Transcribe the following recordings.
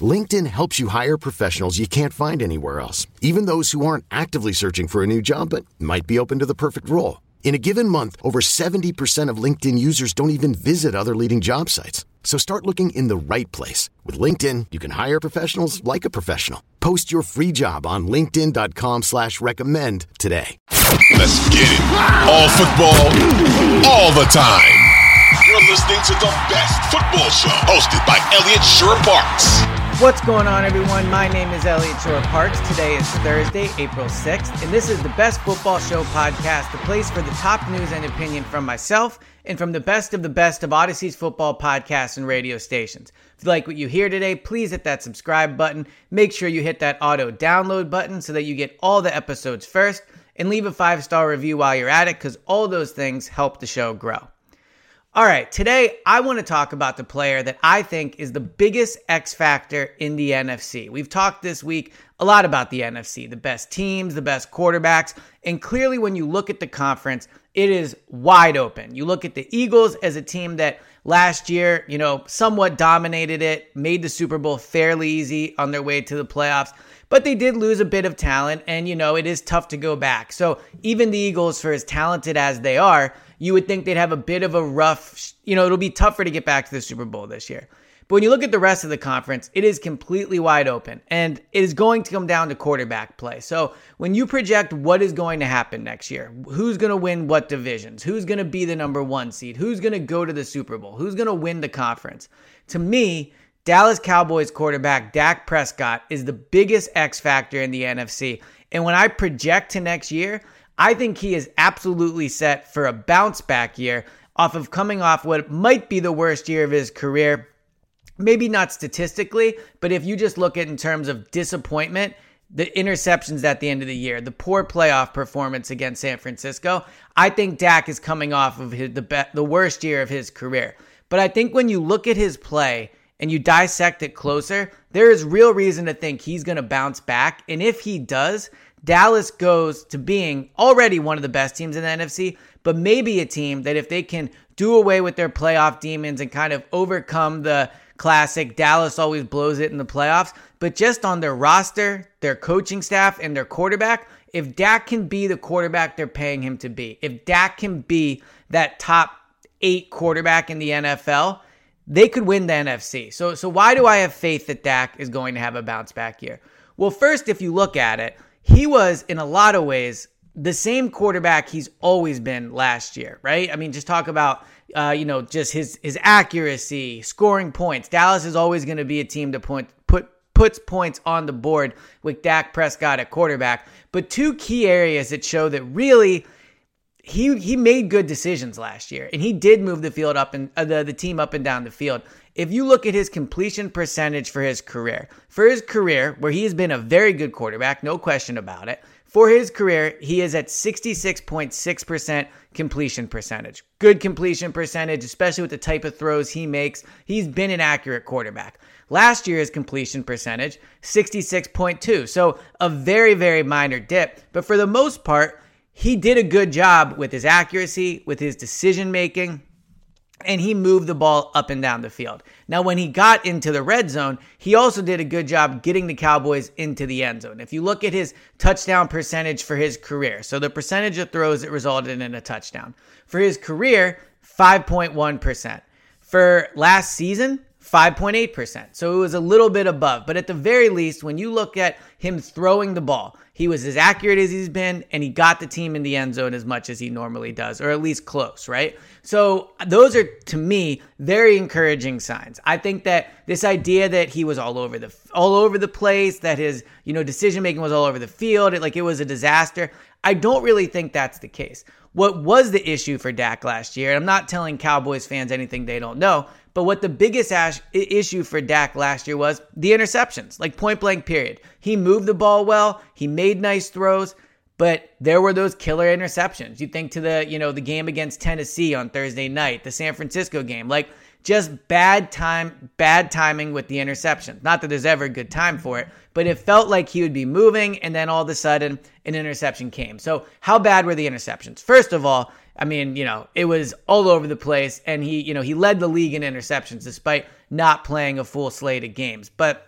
LinkedIn helps you hire professionals you can't find anywhere else, even those who aren't actively searching for a new job but might be open to the perfect role. In a given month, over 70% of LinkedIn users don't even visit other leading job sites. So start looking in the right place. With LinkedIn, you can hire professionals like a professional. Post your free job on linkedin.com slash recommend today. Let's get it. All football, all the time. You're listening to the best football show hosted by Elliot Shorr-Parks. What's going on, everyone? My name is Elliot Shorr-Parks. Today is Thursday, April 6th, and this is the Best Football Show podcast, the place for the top news and opinion from myself and from the best of the best of Audacy's football podcasts and radio stations. If you like what you hear today, please hit that subscribe button. Make sure you hit that auto download button so that you get all the episodes first, and leave a five star review while you're at it because all those things help the show grow. All right, today I want to talk about the player that I think is the biggest X factor in the NFC. We've talked this week a lot about the NFC, the best teams, the best quarterbacks, and clearly when you look at the conference, it is wide open. You look at the Eagles as a team that last year, you know, somewhat dominated it, made the Super Bowl fairly easy on their way to the playoffs but they did lose a bit of talent and you know it is tough to go back so even the eagles for as talented as they are you would think they'd have a bit of a rough, you know, it'll be tougher to get back to the Super Bowl this year. But when you look at the rest of the conference, it is completely wide open and it is going to come down to quarterback play. So when you project what is going to happen next year, who's going to win what divisions, who's going to be the number one seed, who's going to go to the Super Bowl, who's going to win the conference, to me, Dallas Cowboys quarterback Dak Prescott is the biggest X factor in the NFC. And when I project to next year, I think he is absolutely set for a bounce back year off of coming off what might be the worst year of his career. Maybe not statistically, but if you just look at in terms of disappointment, the interceptions at the end of the year, the poor playoff performance against San Francisco, I think Dak is coming off of his, the be- the worst year of his career. But I think when you look at his play and you dissect it closer, there is real reason to think he's going to bounce back. And if he does, Dallas goes to being already one of the best teams in the NFC, but maybe a team that if they can do away with their playoff demons and kind of overcome the classic Dallas always blows it in the playoffs, but just on their roster, their coaching staff, and their quarterback, if Dak can be the quarterback they're paying him to be, if Dak can be that top eight quarterback in the NFL, they could win the NFC. So, so why do I have faith that Dak is going to have a bounce back year? Well, first, if you look at it, he was in a lot of ways the same quarterback he's always been last year, right? I mean, just talk about uh, you know just his his accuracy, scoring points. Dallas is always going to be a team to point put puts points on the board with Dak Prescott at quarterback. But two key areas that show that really he he made good decisions last year, and he did move the field up and uh, the the team up and down the field. If you look at his completion percentage for his career, for his career where he has been a very good quarterback, no question about it. For his career, he is at 66.6% completion percentage. Good completion percentage, especially with the type of throws he makes. He's been an accurate quarterback. Last year's completion percentage, 66.2. So a very, very minor dip. But for the most part, he did a good job with his accuracy, with his decision making, and he moved the ball up and down the field. Now, when he got into the red zone, he also did a good job getting the Cowboys into the end zone. If you look at his touchdown percentage for his career, so the percentage of throws that resulted in a touchdown, for his career, 5.1%. For last season, 5.8%. So it was a little bit above. But at the very least, when you look at him throwing the ball, he was as accurate as he's been, and he got the team in the end zone as much as he normally does, or at least close, right? So those are, to me, very encouraging signs. I think that this idea that he was all over the all over the place, that his you know decision making was all over the field, it, like it was a disaster. I don't really think that's the case. What was the issue for Dak last year? And I'm not telling Cowboys fans anything they don't know, but what the biggest ash- issue for Dak last year was the interceptions, like point blank period. He moved the ball well, he made nice throws, but there were those killer interceptions. You think to the, you know, the game against Tennessee on Thursday night, the San Francisco game, like just bad time, bad timing with the interception. Not that there's ever a good time for it, but it felt like he would be moving and then all of a sudden an interception came. So how bad were the interceptions? First of all, I mean, you know, it was all over the place, and he, you know, he led the league in interceptions despite not playing a full slate of games. But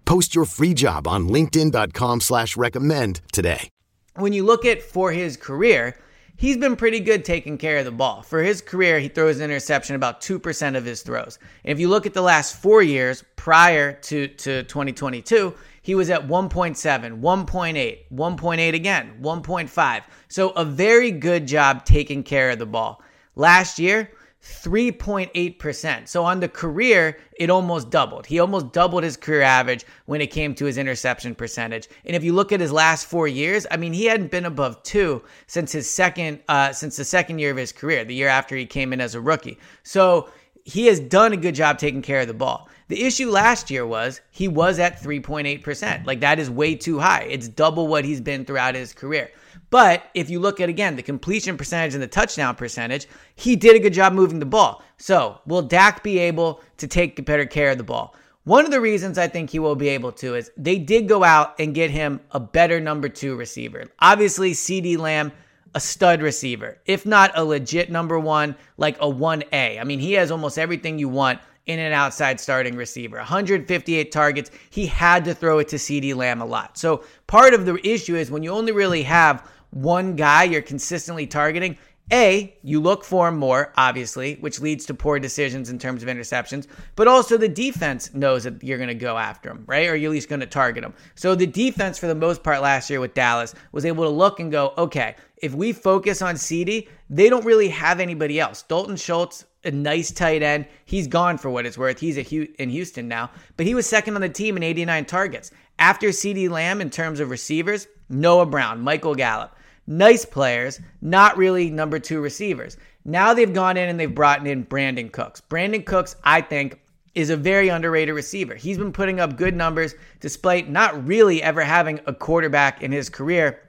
Post your free job on LinkedIn.com/slash recommend today. When you look at for his career, he's been pretty good taking care of the ball. For his career, he throws an interception about 2% of his throws. And if you look at the last four years prior to, to 2022, he was at 1.7, 1.8, 1.8 again, 1.5. So a very good job taking care of the ball. Last year, 3.8%. So on the career, it almost doubled. He almost doubled his career average when it came to his interception percentage. And if you look at his last four years, I mean, he hadn't been above two since his second, uh, since the second year of his career, the year after he came in as a rookie. So he has done a good job taking care of the ball. The issue last year was he was at 3.8%. Like that is way too high. It's double what he's been throughout his career. But if you look at again the completion percentage and the touchdown percentage, he did a good job moving the ball. So will Dak be able to take better care of the ball? One of the reasons I think he will be able to is they did go out and get him a better number two receiver. Obviously, CeeDee Lamb, a stud receiver, if not a legit number one, like a 1A. I mean, he has almost everything you want in an outside starting receiver. 158 targets. He had to throw it to CeeDee Lamb a lot. So part of the issue is when you only really have one guy you're consistently targeting, a, you look for more, obviously, which leads to poor decisions in terms of interceptions, but also the defense knows that you're going to go after him, right? Or you're at least going to target him. So the defense, for the most part last year with Dallas, was able to look and go, okay, if we focus on CeeDee, they don't really have anybody else. Dalton Schultz, a nice tight end. He's gone for what it's worth. He's in Houston now, but he was second on the team in 89 targets. After CeeDee Lamb, in terms of receivers, Noah Brown, Michael Gallup nice players, not really number two receivers. Now they've gone in and they've brought in Brandin Cooks. Brandin Cooks, I think, is a very underrated receiver. He's been putting up good numbers despite not really ever having a quarterback in his career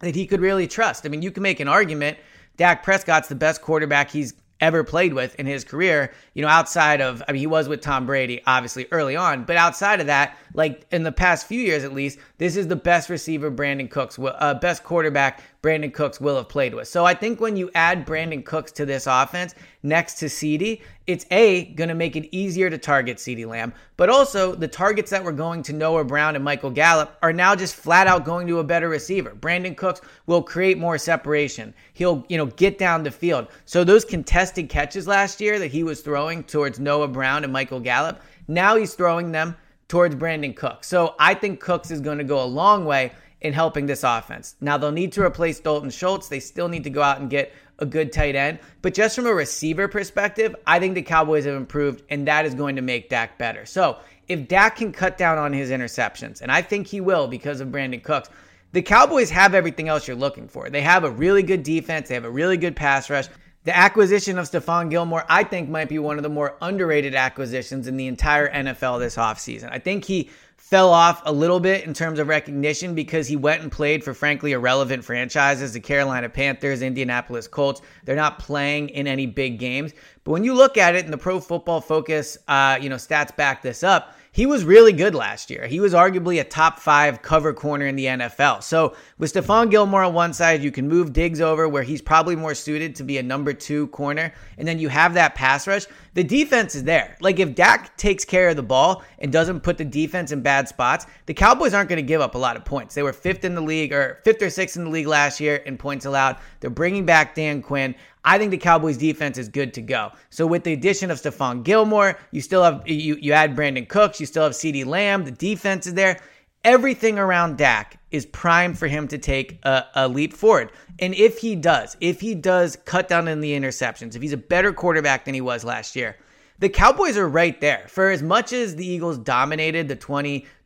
that he could really trust. I mean, you can make an argument Dak Prescott's the best quarterback he's ever played with in his career, you know, outside of, I mean, he was with Tom Brady, obviously, early on, but outside of that, like in the past few years at least, this is the best receiver Brandin Cooks, uh, best quarterback Brandin Cooks will have played with. So I think when you add Brandin Cooks to this offense next to CeeDee, it's A, going to make it easier to target CeeDee Lamb, but also the targets that were going to Noah Brown and Michael Gallup are now just flat out going to a better receiver. Brandin Cooks will create more separation. He'll, you know, get down the field. So those contested catches last year that he was throwing towards Noah Brown and Michael Gallup, now he's throwing them towards Brandin Cooks. So I think Cooks is going to go a long way in helping this offense. Now they'll need to replace Dalton Schultz. They still need to go out and get a good tight end. But just from a receiver perspective, I think the Cowboys have improved, and that is going to make Dak better. So if Dak can cut down on his interceptions, and I think he will because of Brandin Cooks, the Cowboys have everything else you're looking for. They have a really good defense, they have a really good pass rush. The acquisition of Stephon Gilmore, I think, might be one of the more underrated acquisitions in the entire NFL this offseason. I think he fell off a little bit in terms of recognition because he went and played for frankly irrelevant franchises, the Carolina Panthers, Indianapolis Colts. They're not playing in any big games. But when you look at it and the Pro Football Focus, uh, you know, stats back this up. He was really good last year. He was arguably a top five cover corner in the NFL. So with Stephon Gilmore on one side, you can move Diggs over where he's probably more suited to be a number two corner. And then you have that pass rush. The defense is there. Like if Dak takes care of the ball and doesn't put the defense in bad spots, the Cowboys aren't going to give up a lot of points. They were fifth in the league or fifth or sixth in the league last year in points allowed. They're bringing back Dan Quinn. I think the Cowboys defense is good to go. So with the addition of Stephon Gilmore, you still have you you add Brandin Cooks, you still have CeeDee Lamb, the defense is there. Everything around Dak is primed for him to take a, a leap forward. And if he does, if he does cut down on the interceptions, if he's a better quarterback than he was last year, the Cowboys are right there. For as much as the Eagles dominated the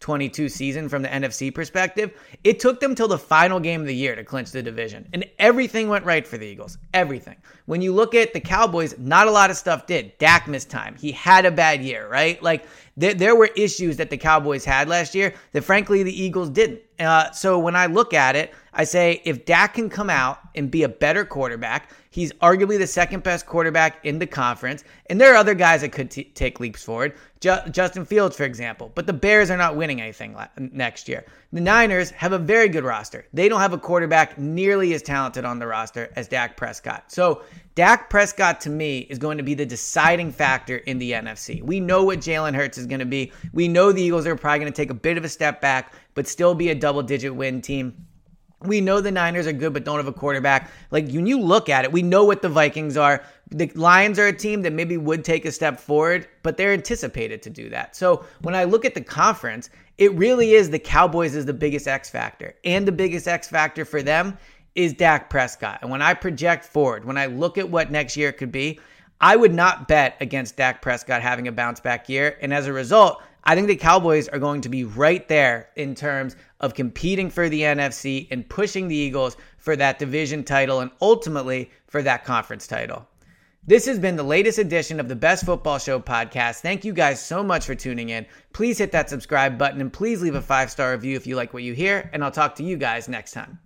2022 season from the NFC perspective, it took them till the final game of the year to clinch the division. And everything went right for the Eagles. Everything. When you look at the Cowboys, not a lot of stuff did. Dak missed time. He had a bad year, right? Like there, there were issues that the Cowboys had last year that frankly the Eagles didn't. Uh, so when I look at it, I say if Dak can come out and be a better quarterback, he's arguably the second best quarterback in the conference. And there are other guys that could t- take leaps forward. Ju- Justin Fields, for example. But the Bears are not winning anything next year. The Niners have a very good roster. They don't have a quarterback nearly as talented on the roster as Dak Prescott. So Dak Prescott to me is going to be the deciding factor in the NFC. We know what Jalen Hurts is going to be. We know the Eagles are probably going to take a bit of a step back, but still be a double digit win team. We know the Niners are good, but don't have a quarterback. Like when you look at it, we know what the Vikings are. The Lions are a team that maybe would take a step forward, but they're anticipated to do that. So when I look at the conference, it really is the Cowboys is the biggest X factor. And the biggest X factor for them is Dak Prescott. And when I project forward, when I look at what next year could be, I would not bet against Dak Prescott having a bounce back year. And as a result, I think the Cowboys are going to be right there in terms of competing for the NFC and pushing the Eagles for that division title and ultimately for that conference title. This has been the latest edition of the Best Football Show podcast. Thank you guys so much for tuning in. Please hit that subscribe button and please leave a five star review if you like what you hear, and I'll talk to you guys next time.